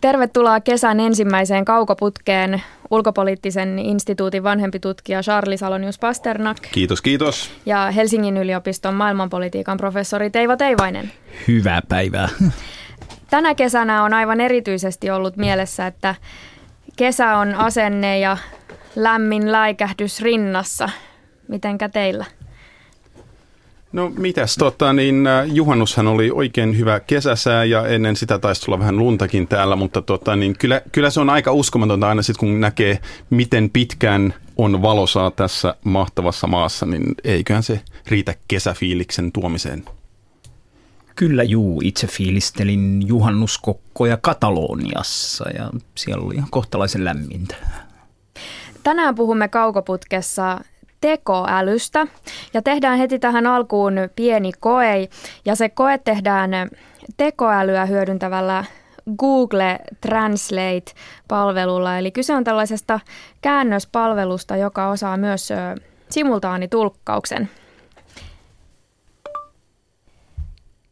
Tervetuloa kesän ensimmäiseen kaukoputkeen ulkopoliittisen instituutin vanhempi tutkija Charlie Salonius Pasternak. Kiitos, kiitos. Ja Helsingin yliopiston maailmanpolitiikan professori Teivo Teivainen. Hyvää päivää. Tänä kesänä on aivan erityisesti ollut mielessä, että kesä on asenne ja lämmin läikähdys rinnassa. Mitenkä teillä? No mitäs, tota, niin, äh, juhannushan oli oikein hyvä kesäsää ja ennen sitä taisi tulla vähän luntakin täällä, mutta tota, niin, kyllä, kyllä se on aika uskomatonta aina sitten kun näkee, miten pitkään on valosaa tässä mahtavassa maassa, niin eiköhän se riitä kesäfiiliksen tuomiseen. Kyllä juu, itse fiilistelin juhannuskokkoja Kataloniassa ja siellä oli ihan kohtalaisen lämmintä. Tänään puhumme kaukoputkessa tekoälystä. Ja tehdään heti tähän alkuun pieni koe. Ja se koe tehdään tekoälyä hyödyntävällä Google Translate-palvelulla. Eli kyse on tällaisesta käännöspalvelusta, joka osaa myös simultaanitulkkauksen.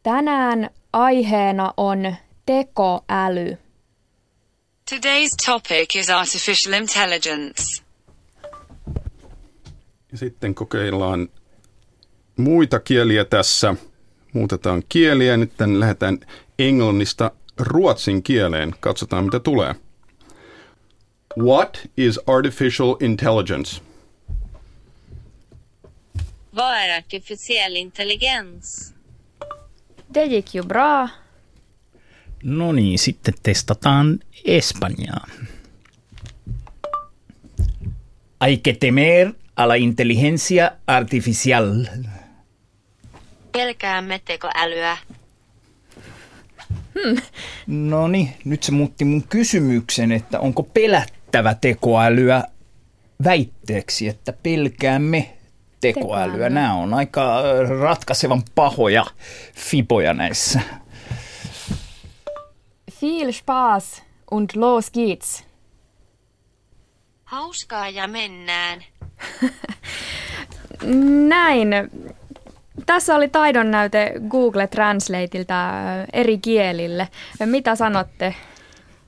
Tänään aiheena on tekoäly. Today's topic is artificial intelligence. Ja sitten kokeillaan muita kieliä tässä. Muutetaan kieliä. Nyt lähdetään englannista ruotsin kieleen. Katsotaan mitä tulee. What is artificial intelligence? Vad är artificiell intelligens? Det gick ju bra. No niin, sitten testataan Espanjaa. Hay que temer a la inteligencia artificial. Pelkäämme tekoälyä. Hmm. No niin, nyt se muutti mun kysymyksen, että onko pelättävä tekoälyä väitteeksi, että pelkäämme tekoälyä. tekoälyä. Nämä on aika ratkaisevan pahoja fiboja näissä. Viel Spaß und los geht's. Hauskaa ja mennään. Näin. Tässä oli taidon näyte Google Translateilta eri kielille. Mitä sanotte?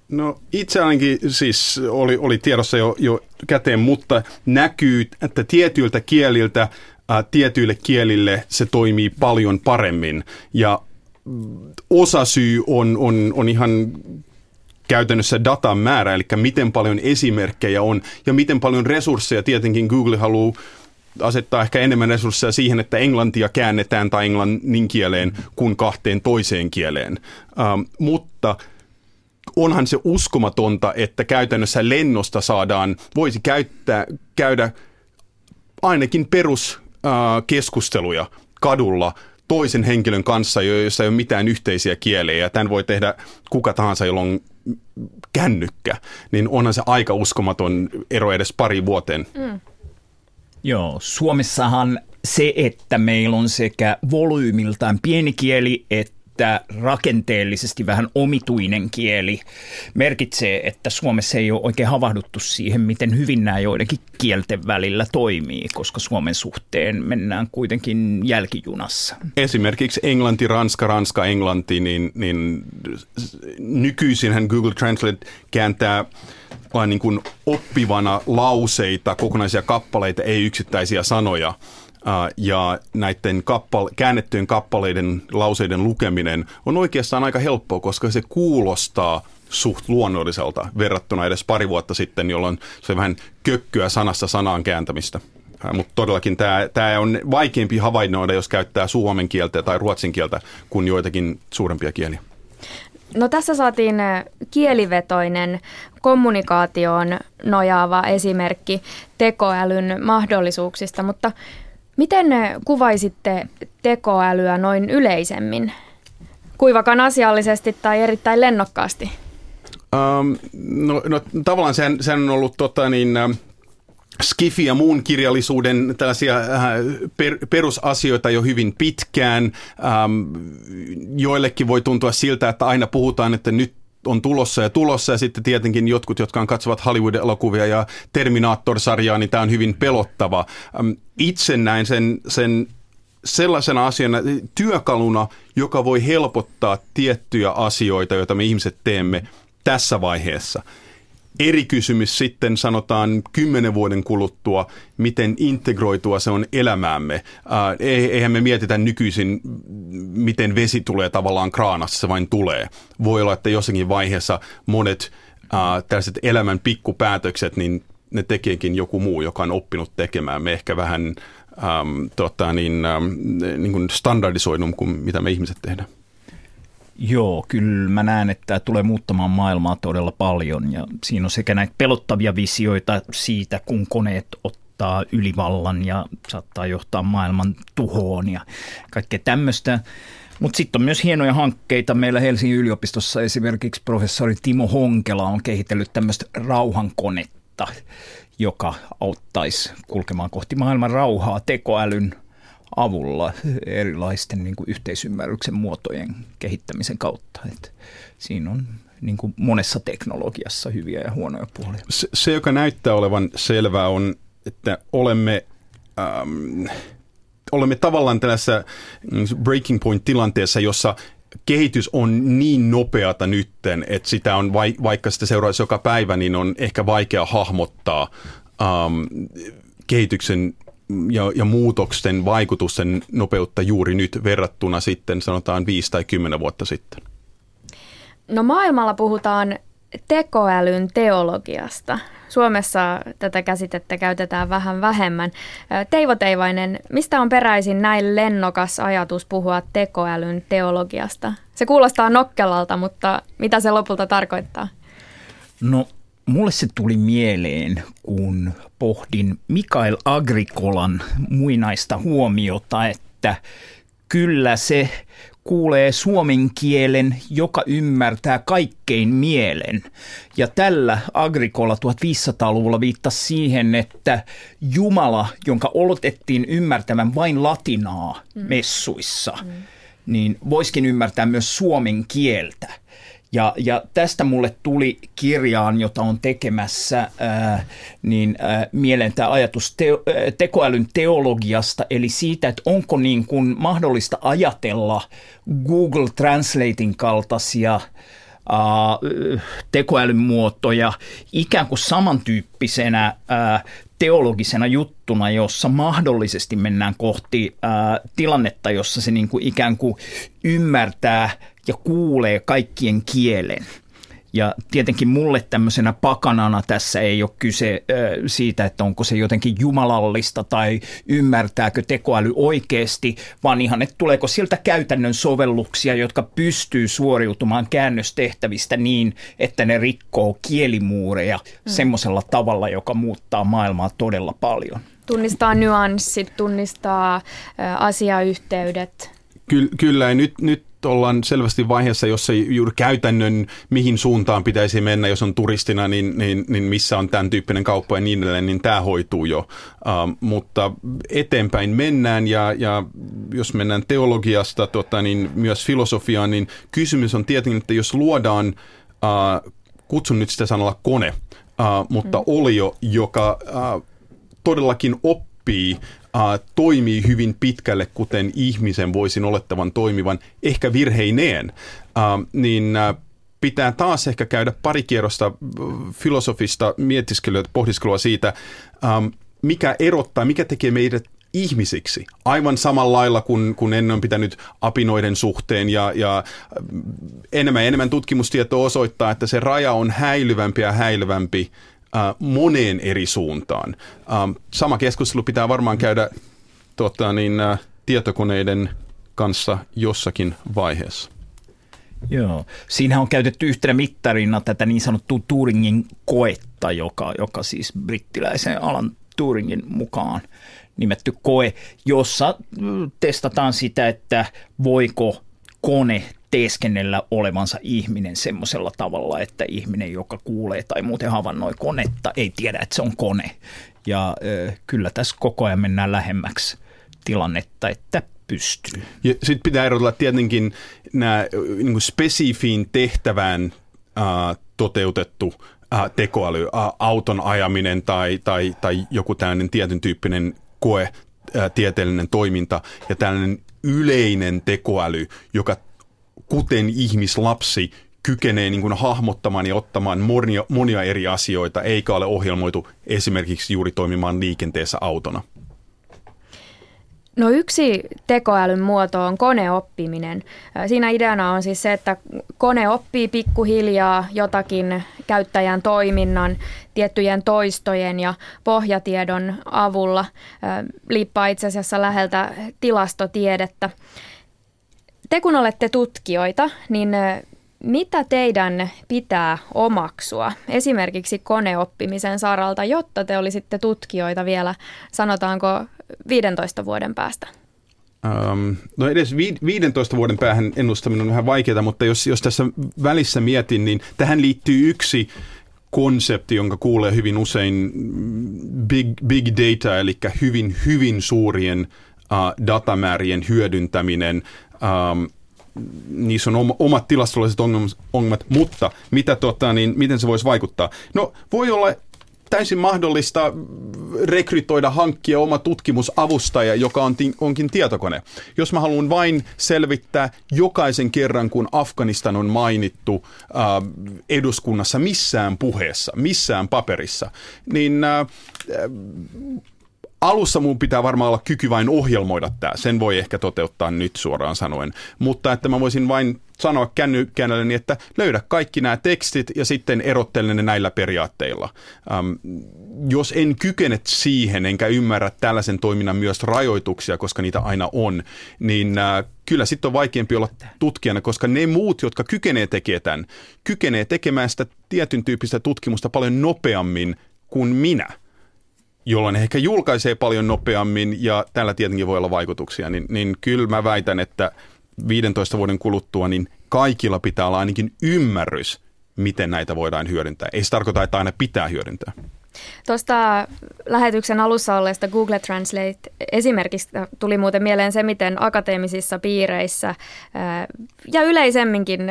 No itse ainakin siis oli, oli tiedossa jo, jo käteen, mutta näkyy, että tietyiltä kieliltä, ää, tietyille kielille se toimii paljon paremmin. Ja osa syy on, on, on ihan käytännössä datan määrä, eli miten paljon esimerkkejä on ja miten paljon resursseja tietenkin Google haluaa asettaa ehkä enemmän resursseja siihen, että englantia käännetään tai englannin kieleen kuin kahteen toiseen kieleen. Ähm, mutta onhan se uskomatonta, että käytännössä lennosta saadaan, voisi käyttää, käydä ainakin peruskeskusteluja äh, kadulla toisen henkilön kanssa, jossa ei ole mitään yhteisiä kieliä. Tämän voi tehdä kuka tahansa, jolla on kännykkä. Niin onhan se aika uskomaton ero edes pari vuoteen. Mm. Joo, Suomessahan se, että meillä on sekä volyymiltaan pieni kieli että että rakenteellisesti vähän omituinen kieli merkitsee, että Suomessa ei ole oikein havahduttu siihen, miten hyvin nämä joidenkin kielten välillä toimii, koska Suomen suhteen mennään kuitenkin jälkijunassa. Esimerkiksi englanti, ranska, ranska, englanti, niin, niin nykyisinhän Google Translate kääntää vain niin kuin oppivana lauseita, kokonaisia kappaleita, ei yksittäisiä sanoja ja näiden kappale- käännettyjen kappaleiden lauseiden lukeminen on oikeastaan aika helppoa, koska se kuulostaa suht luonnolliselta verrattuna edes pari vuotta sitten, jolloin se vähän kökkyä sanassa sanaan kääntämistä. Mutta todellakin tämä on vaikeampi havainnoida, jos käyttää suomen kieltä tai ruotsin kieltä kuin joitakin suurempia kieliä. No tässä saatiin kielivetoinen kommunikaatioon nojaava esimerkki tekoälyn mahdollisuuksista, mutta Miten kuvaisitte tekoälyä noin yleisemmin? Kuivakan asiallisesti tai erittäin lennokkaasti? Um, no, no tavallaan sehän, sehän on ollut tota, niin, uh, Skifi ja muun kirjallisuuden tällaisia äh, per, perusasioita jo hyvin pitkään. Ähm, joillekin voi tuntua siltä, että aina puhutaan, että nyt on tulossa ja tulossa ja sitten tietenkin jotkut, jotka on katsovat Hollywood-elokuvia ja Terminator-sarjaa, niin tämä on hyvin pelottava. Itse näin sen, sen sellaisena asiana, työkaluna, joka voi helpottaa tiettyjä asioita, joita me ihmiset teemme tässä vaiheessa. Eri kysymys sitten sanotaan kymmenen vuoden kuluttua, miten integroitua se on elämäämme. Äh, eihän me mietitä nykyisin, miten vesi tulee tavallaan kraanassa, se vain tulee. Voi olla, että jossakin vaiheessa monet äh, tällaiset elämän pikkupäätökset, niin ne tekeekin joku muu, joka on oppinut tekemään. Me ehkä vähän ähm, tota, niin, ähm, niin kuin standardisoidun kuin mitä me ihmiset tehdään. Joo, kyllä mä näen, että tämä tulee muuttamaan maailmaa todella paljon ja siinä on sekä näitä pelottavia visioita siitä, kun koneet ottaa ylivallan ja saattaa johtaa maailman tuhoon ja kaikkea tämmöistä. Mutta sitten on myös hienoja hankkeita. Meillä Helsingin yliopistossa esimerkiksi professori Timo Honkela on kehitellyt tämmöistä rauhankonetta, joka auttaisi kulkemaan kohti maailman rauhaa tekoälyn avulla erilaisten niin kuin yhteisymmärryksen muotojen kehittämisen kautta. Et siinä on niin kuin monessa teknologiassa hyviä ja huonoja puolia. Se, se joka näyttää olevan selvää, on, että olemme... Ähm, olemme tavallaan tällaisessa mm, breaking point-tilanteessa, jossa kehitys on niin nopeata nytten, että sitä on, vaikka sitä seuraisi joka päivä, niin on ehkä vaikea hahmottaa um, kehityksen ja, ja muutoksen vaikutusten nopeutta juuri nyt verrattuna sitten sanotaan viisi tai kymmenen vuotta sitten? No maailmalla puhutaan tekoälyn teologiasta. Suomessa tätä käsitettä käytetään vähän vähemmän. Teivo Teivainen, mistä on peräisin näin lennokas ajatus puhua tekoälyn teologiasta? Se kuulostaa nokkelalta, mutta mitä se lopulta tarkoittaa? No Mulle se tuli mieleen, kun pohdin Mikael Agrikolan muinaista huomiota, että kyllä se kuulee suomen kielen, joka ymmärtää kaikkein mielen. Ja tällä Agrikola 1500-luvulla viittasi siihen, että Jumala, jonka oletettiin ymmärtävän vain latinaa mm. messuissa, mm. niin voisikin ymmärtää myös suomen kieltä. Ja, ja tästä mulle tuli kirjaan, jota on tekemässä, ää, niin ää, mieleen tämä ajatus teo, ää, tekoälyn teologiasta, eli siitä, että onko niin kuin mahdollista ajatella Google Translatein kaltaisia tekoälyn muotoja ikään kuin samantyyppisenä uh, teologisena juttuna, jossa mahdollisesti mennään kohti uh, tilannetta, jossa se niin kuin ikään kuin ymmärtää ja kuulee kaikkien kielen. Ja tietenkin mulle tämmöisenä pakanana tässä ei ole kyse siitä, että onko se jotenkin jumalallista tai ymmärtääkö tekoäly oikeasti, vaan ihan, että tuleeko sieltä käytännön sovelluksia, jotka pystyy suoriutumaan käännöstehtävistä niin, että ne rikkoo kielimuureja mm. semmoisella tavalla, joka muuttaa maailmaa todella paljon. Tunnistaa nyanssit, tunnistaa asiayhteydet. Ky- kyllä, ja nyt, nyt ollaan selvästi vaiheessa, jossa juuri käytännön, mihin suuntaan pitäisi mennä, jos on turistina, niin, niin, niin missä on tämän tyyppinen kauppa ja niin edelleen, niin tämä hoituu jo. Uh, mutta eteenpäin mennään ja, ja jos mennään teologiasta tota, niin myös filosofiaan, niin kysymys on tietenkin, että jos luodaan, uh, kutsun nyt sitä sanalla kone, uh, mutta mm. olio, joka uh, todellakin oppii äh, toimii hyvin pitkälle, kuten ihmisen voisin olettavan toimivan, ehkä virheineen, niin pitää taas ehkä käydä pari kierrosta filosofista mietiskelua, pohdiskelua siitä, mikä erottaa, mikä tekee meidät ihmisiksi. Aivan samalla lailla kuin, kun ennen on pitänyt apinoiden suhteen ja, ja enemmän enemmän tutkimustietoa osoittaa, että se raja on häilyvämpi ja häilyvämpi äh, moneen eri suuntaan. Ähm, sama keskustelu pitää varmaan käydä tota, niin, äh, tietokoneiden kanssa jossakin vaiheessa. Joo. Siinä on käytetty yhtenä mittarina tätä niin sanottua Turingin koetta, joka, joka siis brittiläisen alan Turingin mukaan nimetty koe, jossa mm, testataan sitä, että voiko kone teeskennellä olevansa ihminen semmoisella tavalla, että ihminen, joka kuulee tai muuten havainnoi konetta, ei tiedä, että se on kone. Ja ö, kyllä tässä koko ajan mennään lähemmäksi tilannetta, että pystyy. Ja sitten pitää erotella tietenkin nämä niin spesifiin tehtävään äh, toteutettu äh, tekoäly, äh, auton ajaminen tai, tai, tai joku tällainen tietyn tyyppinen koe, äh, tieteellinen toiminta ja tällainen yleinen tekoäly, joka kuten ihmislapsi kykenee niin kuin hahmottamaan ja ottamaan monia, monia eri asioita, eikä ole ohjelmoitu esimerkiksi juuri toimimaan liikenteessä autona. No yksi tekoälyn muoto on koneoppiminen. Siinä ideana on siis se, että kone oppii pikkuhiljaa jotakin käyttäjän toiminnan, tiettyjen toistojen ja pohjatiedon avulla. Liippaa itse asiassa läheltä tilastotiedettä. Te kun olette tutkijoita, niin mitä teidän pitää omaksua esimerkiksi koneoppimisen saralta, jotta te olisitte tutkijoita vielä, sanotaanko 15 vuoden päästä? Um, no edes vi- 15 vuoden päähän ennustaminen on vähän vaikeaa, mutta jos, jos tässä välissä mietin, niin tähän liittyy yksi konsepti, jonka kuulee hyvin usein big, big data, eli hyvin, hyvin suurien uh, datamäärien hyödyntäminen. Um, niissä on omat tilastolliset ongelmat, mutta mitä, tota, niin, miten se voisi vaikuttaa? No voi olla täysin mahdollista rekrytoida, hankkia oma tutkimusavustaja, joka on, onkin tietokone. Jos mä haluan vain selvittää jokaisen kerran, kun Afganistan on mainittu äh, eduskunnassa missään puheessa, missään paperissa, niin äh, alussa mun pitää varmaan olla kyky vain ohjelmoida tämä. Sen voi ehkä toteuttaa nyt suoraan sanoen. Mutta että mä voisin vain sanoa kännykkäännälleni, että löydä kaikki nämä tekstit ja sitten erottele ne näillä periaatteilla. Ähm, jos en kykene siihen, enkä ymmärrä tällaisen toiminnan myös rajoituksia, koska niitä aina on, niin äh, kyllä sitten on vaikeampi olla tutkijana, koska ne muut, jotka kykenee tekemään tämän, kykenee tekemään sitä tietyn tyyppistä tutkimusta paljon nopeammin kuin minä – jolloin he ehkä julkaisee paljon nopeammin ja tällä tietenkin voi olla vaikutuksia, niin, niin kyllä mä väitän, että 15 vuoden kuluttua niin kaikilla pitää olla ainakin ymmärrys, miten näitä voidaan hyödyntää. Ei se tarkoita, että aina pitää hyödyntää. Tuosta lähetyksen alussa olleesta Google Translate esimerkistä tuli muuten mieleen se, miten akateemisissa piireissä ja yleisemminkin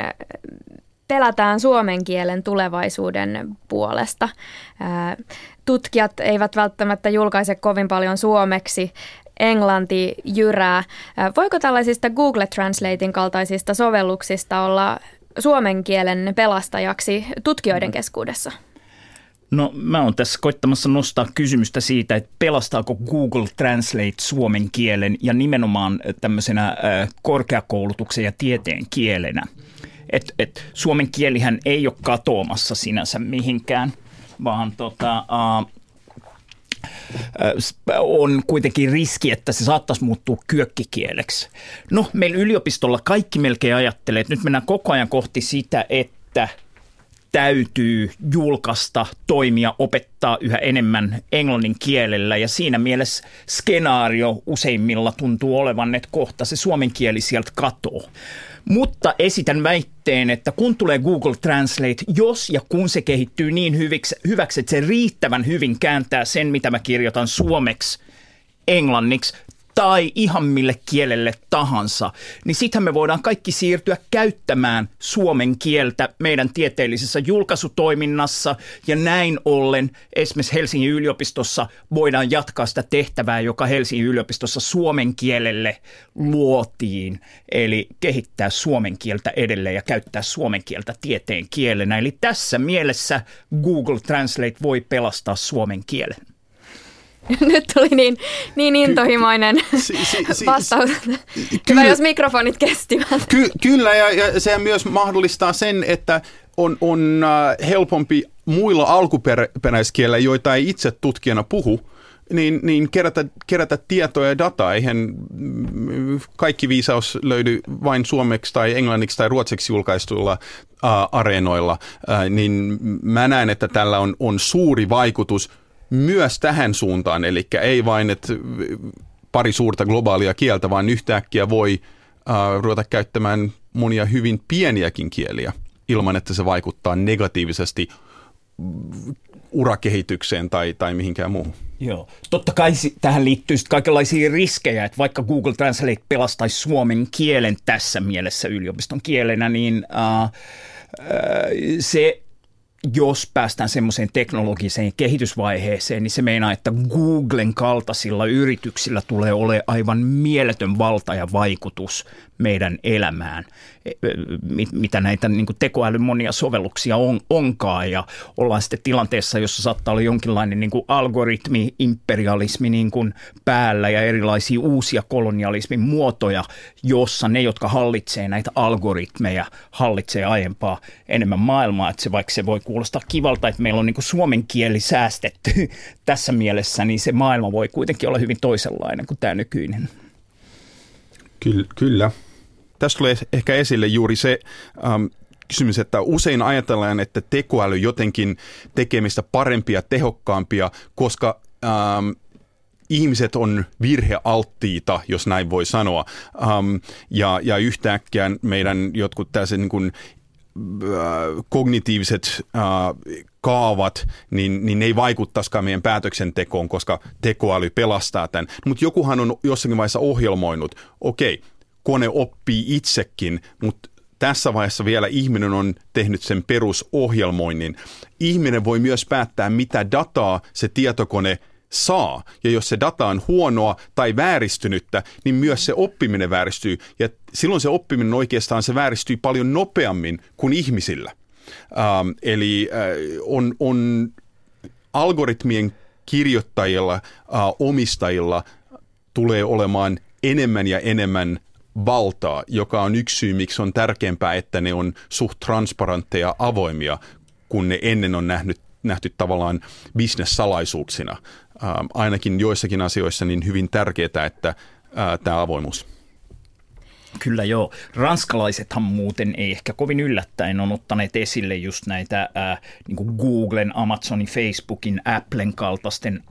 pelätään suomen kielen tulevaisuuden puolesta. Tutkijat eivät välttämättä julkaise kovin paljon suomeksi, englanti jyrää. Voiko tällaisista Google Translatein kaltaisista sovelluksista olla suomen kielen pelastajaksi tutkijoiden keskuudessa? No mä oon tässä koittamassa nostaa kysymystä siitä, että pelastaako Google Translate suomen kielen ja nimenomaan tämmöisenä korkeakoulutuksen ja tieteen kielenä että et suomen kielihän ei ole katoamassa sinänsä mihinkään, vaan tota, uh, on kuitenkin riski, että se saattaisi muuttua kyökkikieleksi. No, meillä yliopistolla kaikki melkein ajattelee, että nyt mennään koko ajan kohti sitä, että täytyy julkaista, toimia, opettaa yhä enemmän englannin kielellä ja siinä mielessä skenaario useimmilla tuntuu olevan, että kohta se suomen kieli sieltä katoo. Mutta esitän väitteen, että kun tulee Google Translate, jos ja kun se kehittyy niin hyviksi, hyväksi, että se riittävän hyvin kääntää sen, mitä mä kirjoitan suomeksi, englanniksi tai ihan mille kielelle tahansa, niin sittenhän me voidaan kaikki siirtyä käyttämään suomen kieltä meidän tieteellisessä julkaisutoiminnassa ja näin ollen esimerkiksi Helsingin yliopistossa voidaan jatkaa sitä tehtävää, joka Helsingin yliopistossa suomen kielelle luotiin, eli kehittää suomen kieltä edelleen ja käyttää suomen kieltä tieteen kielenä. Eli tässä mielessä Google Translate voi pelastaa suomen kielen. Nyt tuli niin, niin intohimoinen si, si, si, vastaus. Hyvä, kyllä, jos mikrofonit kestivät. Ky, kyllä, ja, ja se myös mahdollistaa sen, että on, on uh, helpompi muilla alkuperäiskielillä, joita ei itse tutkijana puhu, niin, niin kerätä, kerätä tietoa ja dataa. Eihän kaikki viisaus löydy vain suomeksi tai englanniksi tai ruotsiksi julkaistuilla uh, areenoilla. Uh, niin mä näen, että tällä on, on suuri vaikutus – myös tähän suuntaan, eli ei vain, että pari suurta globaalia kieltä, vaan yhtäkkiä voi uh, ruveta käyttämään monia hyvin pieniäkin kieliä ilman, että se vaikuttaa negatiivisesti urakehitykseen tai, tai mihinkään muuhun. Joo. Totta kai tähän liittyy kaikenlaisia riskejä, että vaikka Google Translate pelastaisi suomen kielen tässä mielessä yliopiston kielenä, niin uh, uh, se jos päästään semmoiseen teknologiseen kehitysvaiheeseen, niin se meinaa, että Googlen kaltaisilla yrityksillä tulee olemaan aivan mieletön valta ja vaikutus meidän elämään, e, mitä näitä niin kuin tekoälyn monia sovelluksia on, onkaan. Ja ollaan sitten tilanteessa, jossa saattaa olla jonkinlainen niin kuin algoritmi, imperialismi niin kuin päällä ja erilaisia uusia kolonialismin muotoja, jossa ne, jotka hallitsee näitä algoritmeja, hallitsee aiempaa enemmän maailmaa. Että se, vaikka se voi kuulostaa kivalta, että meillä on niin kuin suomen kieli säästetty tässä mielessä, niin se maailma voi kuitenkin olla hyvin toisenlainen kuin tämä nykyinen. Kyllä. Tässä tulee ehkä esille juuri se ähm, kysymys, että usein ajatellaan, että tekoäly jotenkin tekemistä parempia, tehokkaampia, koska ähm, ihmiset on virhealttiita, jos näin voi sanoa. Um, ja, ja yhtäkkiä meidän jotkut tässä niin kuin, äh, kognitiiviset äh, kaavat, niin, niin ne ei vaikuttaisikaan meidän päätöksentekoon, koska tekoäly pelastaa tämän. Mutta jokuhan on jossakin vaiheessa ohjelmoinut, okei, okay, kone oppii itsekin, mutta tässä vaiheessa vielä ihminen on tehnyt sen perusohjelmoinnin. Ihminen voi myös päättää, mitä dataa se tietokone saa. Ja jos se data on huonoa tai vääristynyttä, niin myös se oppiminen vääristyy. Ja silloin se oppiminen oikeastaan se vääristyy paljon nopeammin kuin ihmisillä. Ähm, eli äh, on, on algoritmien kirjoittajilla, äh, omistajilla tulee olemaan enemmän ja enemmän valtaa, joka on yksi syy, miksi on tärkeämpää, että ne on suht transparentteja avoimia, kun ne ennen on nähnyt, nähty tavallaan bisnessalaisuuksina. Ähm, ainakin joissakin asioissa niin hyvin tärkeää, että äh, tämä avoimuus. Kyllä joo. Ranskalaisethan muuten ei ehkä kovin yllättäen on ottaneet esille just näitä äh, niin Googlen, Amazonin, Facebookin, Applen kaltaisten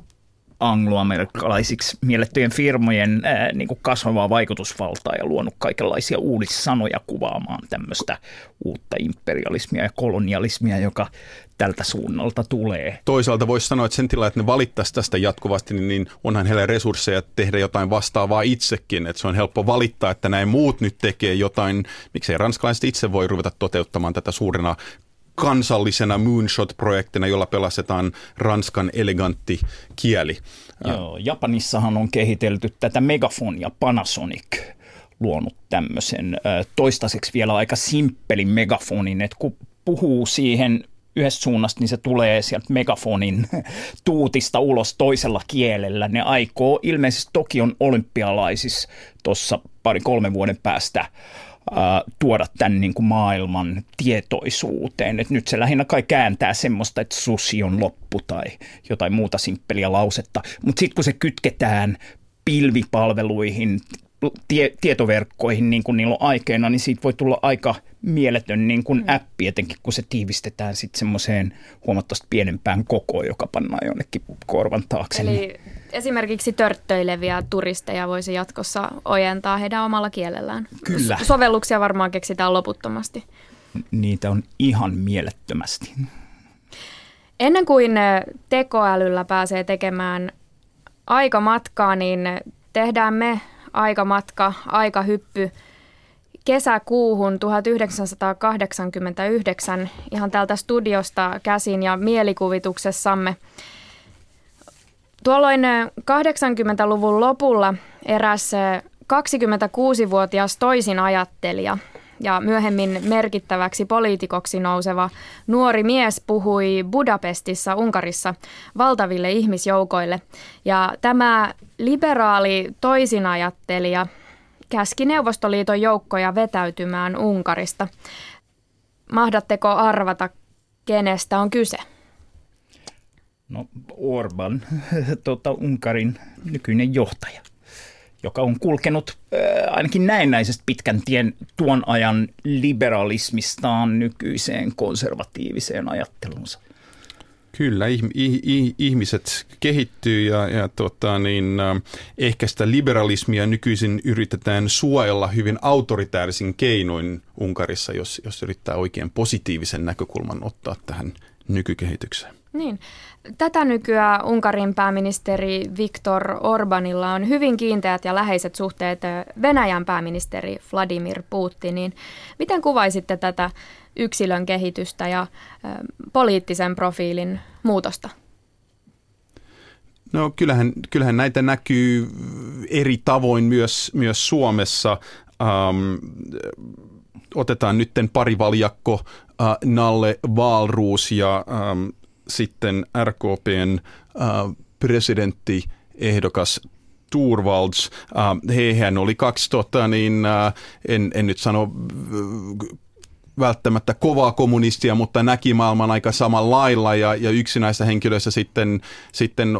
angloamerikkalaisiksi miellettyjen firmojen ää, niin kuin kasvavaa vaikutusvaltaa ja luonut kaikenlaisia uudissanoja kuvaamaan tämmöistä uutta imperialismia ja kolonialismia, joka tältä suunnalta tulee. Toisaalta voisi sanoa, että sen tila, että ne valittaisi tästä jatkuvasti, niin, niin onhan heillä resursseja tehdä jotain vastaavaa itsekin. Että se on helppo valittaa, että näin muut nyt tekee jotain. Miksei ranskalaiset itse voi ruveta toteuttamaan tätä suurena kansallisena Moonshot-projektina, jolla pelastetaan Ranskan elegantti kieli. Joo, Japanissahan on kehitelty tätä Megafonia Panasonic luonut tämmöisen toistaiseksi vielä aika simppelin megafonin, että kun puhuu siihen yhdessä suunnasta, niin se tulee sieltä megafonin tuutista ulos toisella kielellä. Ne aikoo ilmeisesti Tokion olympialaisissa tuossa pari kolme vuoden päästä tuoda tämän niin kuin maailman tietoisuuteen. Et nyt se lähinnä kai kääntää semmoista, että susi on loppu tai jotain muuta simppeliä lausetta. Mutta sitten kun se kytketään pilvipalveluihin, tie, tietoverkkoihin niin kuin niillä on aikeena, niin siitä voi tulla aika mieletön niin kuin mm. appi, etenkin kun se tiivistetään sitten semmoiseen huomattavasti pienempään kokoon, joka pannaan jonnekin korvan taakse. Eli esimerkiksi törttöileviä turisteja voisi jatkossa ojentaa heidän omalla kielellään. Kyllä. Sovelluksia varmaan keksitään loputtomasti. Niitä on ihan mielettömästi. Ennen kuin tekoälyllä pääsee tekemään aikamatkaa, niin tehdään me aikamatka, aikahyppy kesäkuuhun 1989 ihan täältä studiosta käsin ja mielikuvituksessamme. Tuolloin 80-luvun lopulla eräs 26-vuotias toisin ajattelija ja myöhemmin merkittäväksi poliitikoksi nouseva nuori mies puhui Budapestissa Unkarissa valtaville ihmisjoukoille. Ja tämä liberaali toisinajattelija käski Neuvostoliiton joukkoja vetäytymään Unkarista. Mahdatteko arvata, kenestä on kyse? No Orban, tuota, Unkarin nykyinen johtaja joka on kulkenut äh, ainakin näennäisesti pitkän tien tuon ajan liberalismistaan nykyiseen konservatiiviseen ajattelunsa. Kyllä, ihmiset kehittyy ja, ja tota, niin, äh, ehkä sitä liberalismia nykyisin yritetään suojella hyvin autoritäärisin keinoin Unkarissa, jos, jos yrittää oikein positiivisen näkökulman ottaa tähän nykykehitykseen. Niin. Tätä nykyään Unkarin pääministeri Viktor Orbanilla on hyvin kiinteät ja läheiset suhteet Venäjän pääministeri Vladimir Putiniin. Miten kuvaisitte tätä yksilön kehitystä ja poliittisen profiilin muutosta? No kyllähän, kyllähän näitä näkyy eri tavoin myös, myös Suomessa. Ähm, otetaan nytten pari valjakko, äh, Nalle Valruus ja ähm, sitten RKPn äh, presidentti ehdokas Turvalds. Äh, hehän oli kaksi, tota, niin, äh, en, en nyt sano välttämättä kovaa kommunistia, mutta näki maailman aika samalla lailla ja, ja yksi näistä henkilöistä sitten, sitten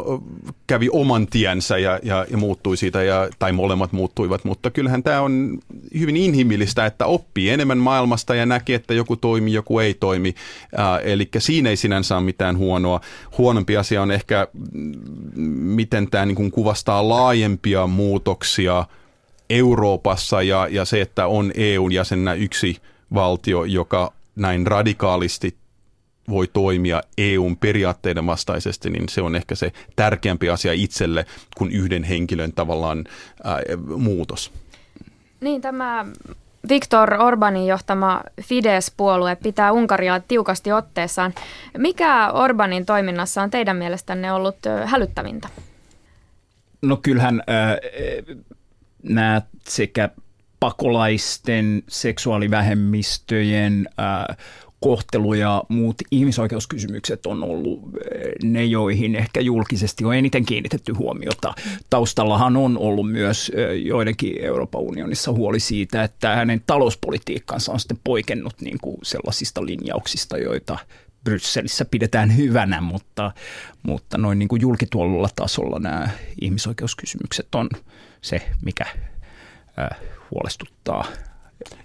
kävi oman tiensä ja, ja, ja muuttui siitä, ja, tai molemmat muuttuivat, mutta kyllähän tämä on hyvin inhimillistä, että oppii enemmän maailmasta ja näkee, että joku toimii, joku ei toimi, äh, eli siinä ei sinänsä ole mitään huonoa. Huonompi asia on ehkä, miten tämä niin kuvastaa laajempia muutoksia Euroopassa ja, ja se, että on EUn jäsenä yksi – valtio, joka näin radikaalisti voi toimia EUn periaatteiden vastaisesti, niin se on ehkä se tärkeämpi asia itselle kuin yhden henkilön tavallaan ää, muutos. Niin, tämä Viktor Orbanin johtama Fidesz-puolue pitää Unkaria tiukasti otteessaan. Mikä Orbanin toiminnassa on teidän mielestänne ollut hälyttävintä? No kyllähän äh, nämä sekä pakolaisten, seksuaalivähemmistöjen äh, kohtelu ja muut ihmisoikeuskysymykset on ollut äh, ne, joihin ehkä julkisesti on eniten kiinnitetty huomiota. Taustallahan on ollut myös äh, joidenkin Euroopan unionissa huoli siitä, että hänen talouspolitiikkansa on sitten poikennut niin kuin sellaisista linjauksista, joita Brysselissä pidetään hyvänä, mutta, mutta noin niin kuin julkituolulla tasolla nämä ihmisoikeuskysymykset on se, mikä huolestuttaa.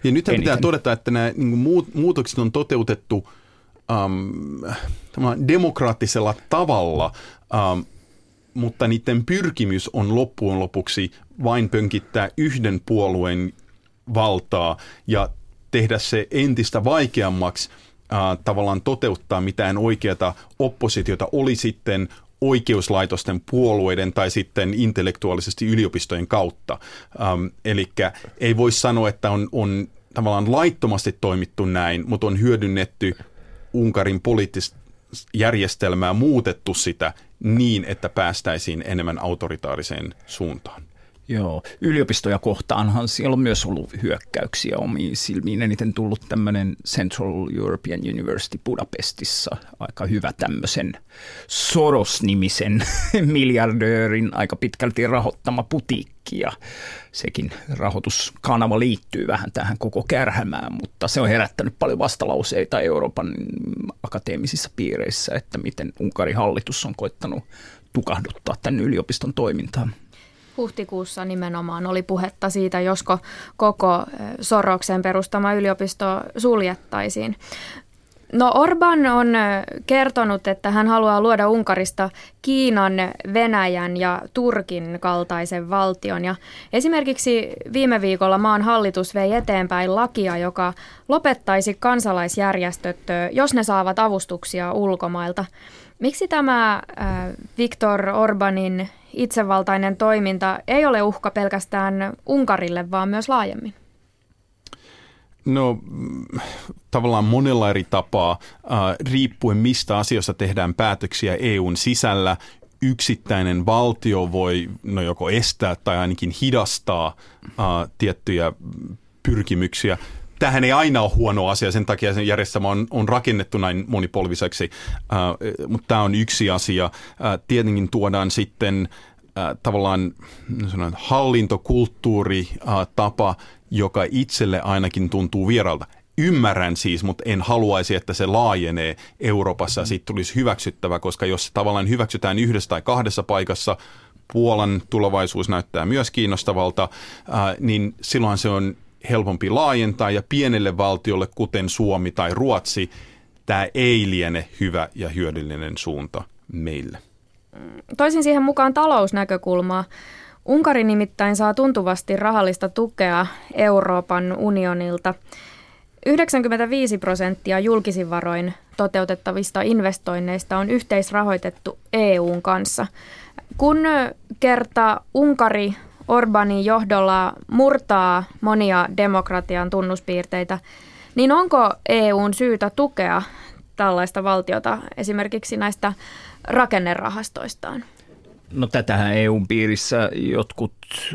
Ja nyt pitää todeta, että nämä niin muut, muutokset on toteutettu um, demokraattisella tavalla, um, mutta niiden pyrkimys on loppujen lopuksi vain pönkittää yhden puolueen valtaa ja tehdä se entistä vaikeammaksi uh, tavallaan toteuttaa mitään oikeata oppositiota, oli sitten oikeuslaitosten puolueiden tai sitten intellektuaalisesti yliopistojen kautta. Ähm, Eli ei voi sanoa, että on, on tavallaan laittomasti toimittu näin, mutta on hyödynnetty Unkarin poliittista järjestelmää, muutettu sitä niin, että päästäisiin enemmän autoritaariseen suuntaan. Joo, yliopistoja kohtaanhan siellä on myös ollut hyökkäyksiä omiin silmiin. Eniten tullut tämmöinen Central European University Budapestissa, aika hyvä tämmöisen Soros-nimisen miljardöörin aika pitkälti rahoittama putiikki ja sekin rahoituskanava liittyy vähän tähän koko kärhämään, mutta se on herättänyt paljon vastalauseita Euroopan akateemisissa piireissä, että miten Unkarin hallitus on koittanut tukahduttaa tämän yliopiston toimintaa huhtikuussa nimenomaan oli puhetta siitä, josko koko Soroksen perustama yliopisto suljettaisiin. No Orban on kertonut, että hän haluaa luoda Unkarista Kiinan, Venäjän ja Turkin kaltaisen valtion. Ja esimerkiksi viime viikolla maan hallitus vei eteenpäin lakia, joka lopettaisi kansalaisjärjestöt, jos ne saavat avustuksia ulkomailta. Miksi tämä Viktor Orbanin itsevaltainen toiminta ei ole uhka pelkästään Unkarille, vaan myös laajemmin? No tavallaan monella eri tapaa, äh, riippuen mistä asioista tehdään päätöksiä EUn sisällä, yksittäinen valtio voi no joko estää tai ainakin hidastaa äh, tiettyjä pyrkimyksiä. Tähän ei aina ole huono asia, sen takia sen järjestelmä on, on rakennettu näin monipolviseksi, äh, mutta tämä on yksi asia. Äh, tietenkin tuodaan sitten äh, tavallaan sanon, hallintokulttuuri, äh, tapa, joka itselle ainakin tuntuu vieralta. Ymmärrän siis, mutta en haluaisi, että se laajenee Euroopassa ja siitä tulisi hyväksyttävä, koska jos se tavallaan hyväksytään yhdessä tai kahdessa paikassa, Puolan tulevaisuus näyttää myös kiinnostavalta, äh, niin silloin se on helpompi laajentaa ja pienelle valtiolle, kuten Suomi tai Ruotsi, tämä ei liene hyvä ja hyödyllinen suunta meille. Toisin siihen mukaan talousnäkökulmaa. Unkari nimittäin saa tuntuvasti rahallista tukea Euroopan unionilta. 95 prosenttia julkisin varoin toteutettavista investoinneista on yhteisrahoitettu EUn kanssa. Kun kerta Unkari Orbanin johdolla murtaa monia demokratian tunnuspiirteitä, niin onko EUn syytä tukea tällaista valtiota esimerkiksi näistä rakennerahastoistaan? No tätähän EUn piirissä jotkut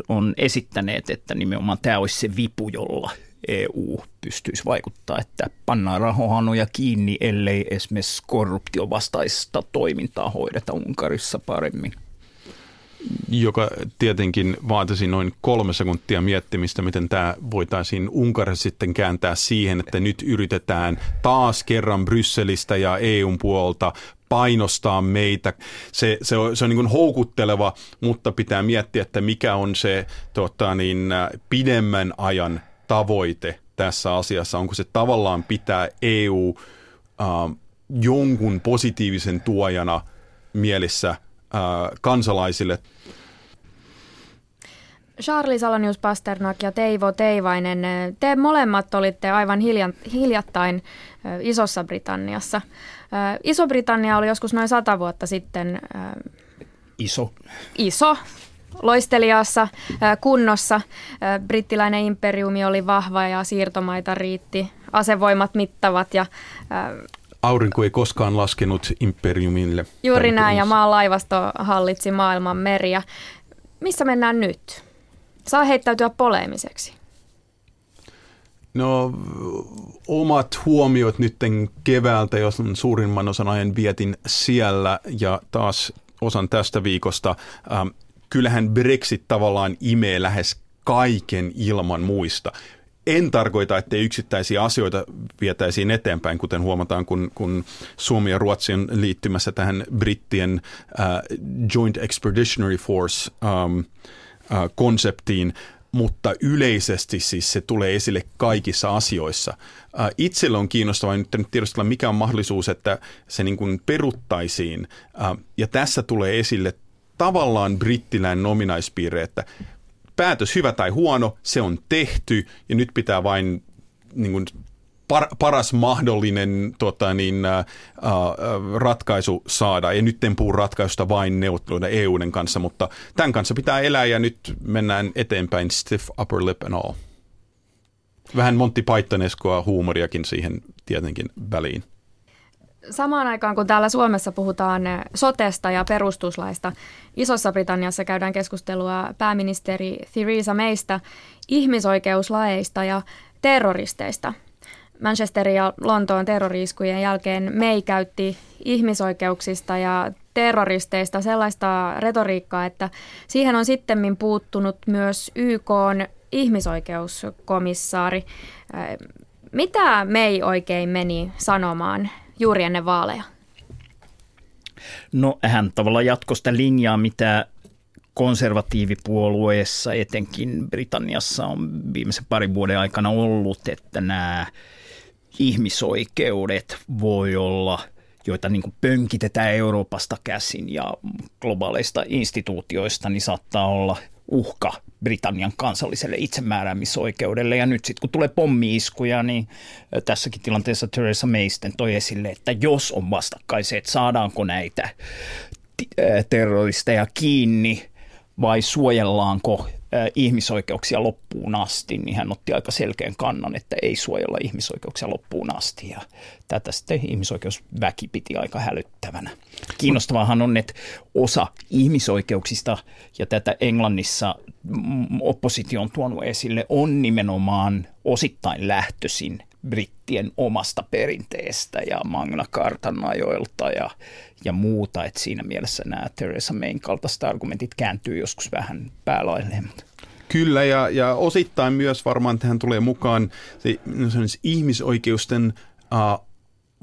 on esittäneet, että nimenomaan tämä olisi se vipu, jolla EU pystyisi vaikuttaa, että pannaan rahohanoja kiinni, ellei esimerkiksi korruptiovastaista toimintaa hoideta Unkarissa paremmin. Joka tietenkin vaatisi noin kolme sekuntia miettimistä, miten tämä voitaisiin Unkarissa sitten kääntää siihen, että nyt yritetään taas kerran Brysselistä ja EUn puolta painostaa meitä. Se, se on, se on niin houkutteleva, mutta pitää miettiä, että mikä on se tota niin, pidemmän ajan tavoite tässä asiassa. Onko se tavallaan pitää EU äh, jonkun positiivisen tuojana mielessä – kansalaisille. Charlie Salonius Pasternak ja Teivo Teivainen, te molemmat olitte aivan hiljattain Isossa Britanniassa. Iso-Britannia oli joskus noin sata vuotta sitten iso. Iso, loistelijassa kunnossa. Brittiläinen imperiumi oli vahva ja siirtomaita riitti, asevoimat mittavat ja aurinko ei koskaan laskenut imperiumille. Juuri näin, ja maan laivasto hallitsi maailman meriä. Missä mennään nyt? Saa heittäytyä poleemiseksi. No, omat huomiot nytten keväältä, jos suurimman osan ajan vietin siellä ja taas osan tästä viikosta. Ähm, kyllähän Brexit tavallaan imee lähes kaiken ilman muista en tarkoita, että yksittäisiä asioita vietäisiin eteenpäin, kuten huomataan, kun, kun Suomi ja Ruotsi on liittymässä tähän brittien uh, Joint Expeditionary Force um, uh, konseptiin, mutta yleisesti siis se tulee esille kaikissa asioissa. Uh, itselle on kiinnostavaa nyt tiedostella, mikä on mahdollisuus, että se niin kuin peruttaisiin. Ja tässä tulee esille tavallaan brittiläinen ominaispiirre, että päätös hyvä tai huono, se on tehty ja nyt pitää vain niin kuin, par, paras mahdollinen tota, niin, ä, ä, ratkaisu saada. Ja nyt en puhu ratkaisusta vain neuvotteluiden EUden kanssa, mutta tämän kanssa pitää elää ja nyt mennään eteenpäin stiff upper lip and all. Vähän Monty Pythoneskoa huumoriakin siihen tietenkin väliin. Samaan aikaan, kun täällä Suomessa puhutaan sotesta ja perustuslaista, Isossa Britanniassa käydään keskustelua pääministeri Theresa Maysta ihmisoikeuslaeista ja terroristeista. Manchesterin ja Lontoon terroriiskujen jälkeen May käytti ihmisoikeuksista ja terroristeista sellaista retoriikkaa, että siihen on sitten puuttunut myös YK ihmisoikeuskomissaari. Mitä May oikein meni sanomaan juuri ennen vaaleja? No hän tavallaan jatkoi sitä linjaa, mitä konservatiivipuolueessa, etenkin Britanniassa on viimeisen parin vuoden aikana ollut, että nämä ihmisoikeudet voi olla, joita niin pönkitetään Euroopasta käsin ja globaaleista instituutioista, niin saattaa olla uhka Britannian kansalliselle itsemääräämisoikeudelle. Ja nyt sitten kun tulee pommiiskuja, niin tässäkin tilanteessa Theresa May sitten toi esille, että jos on vastakkaiset, saadaanko näitä terroristeja kiinni vai suojellaanko ihmisoikeuksia loppuun asti, niin hän otti aika selkeän kannan, että ei suojella ihmisoikeuksia loppuun asti. Ja tätä sitten ihmisoikeusväki piti aika hälyttävänä. Kiinnostavaahan on, että osa ihmisoikeuksista, ja tätä Englannissa oppositio on tuonut esille, on nimenomaan osittain lähtöisin brittien omasta perinteestä ja Magna Cartan ajoilta ja, ja muuta. että siinä mielessä nämä Theresa Mayn kaltaiset argumentit kääntyy joskus vähän päälailleen. Kyllä, ja, ja osittain myös varmaan tähän tulee mukaan se, se ihmisoikeusten, uh,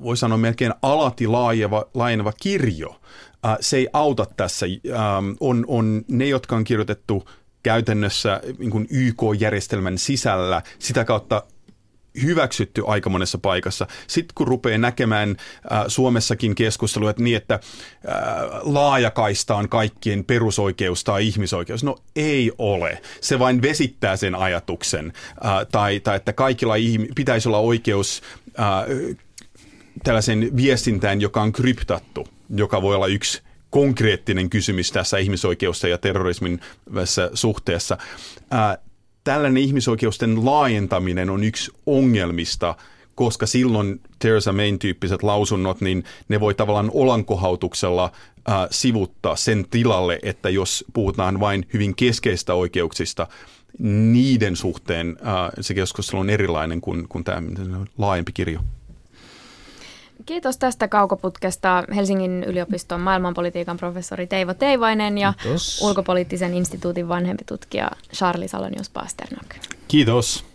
voi sanoa melkein alati laajeva, laajeneva kirjo. Uh, se ei auta tässä. Uh, on, on ne, jotka on kirjoitettu käytännössä niin YK-järjestelmän sisällä, sitä kautta hyväksytty aika monessa paikassa. Sitten kun rupeaa näkemään äh, Suomessakin keskustelua, että niin, että äh, laajakaista on kaikkien perusoikeus tai ihmisoikeus. No ei ole. Se vain vesittää sen ajatuksen. Äh, tai, tai että kaikilla ihmi- pitäisi olla oikeus äh, tällaisen viestintään, joka on kryptattu, joka voi olla yksi konkreettinen kysymys tässä ihmisoikeus- ja terrorismin suhteessa. Äh, tällainen ihmisoikeusten laajentaminen on yksi ongelmista, koska silloin Theresa Mayn tyyppiset lausunnot, niin ne voi tavallaan olankohautuksella äh, sivuttaa sen tilalle, että jos puhutaan vain hyvin keskeistä oikeuksista, niiden suhteen äh, se keskustelu on erilainen kuin, kuin tämä laajempi kirjo. Kiitos tästä kaukoputkesta Helsingin yliopiston maailmanpolitiikan professori Teivo Teivainen ja Kiitos. ulkopoliittisen instituutin vanhempi tutkija Charlie Salonius Pasternak. Kiitos.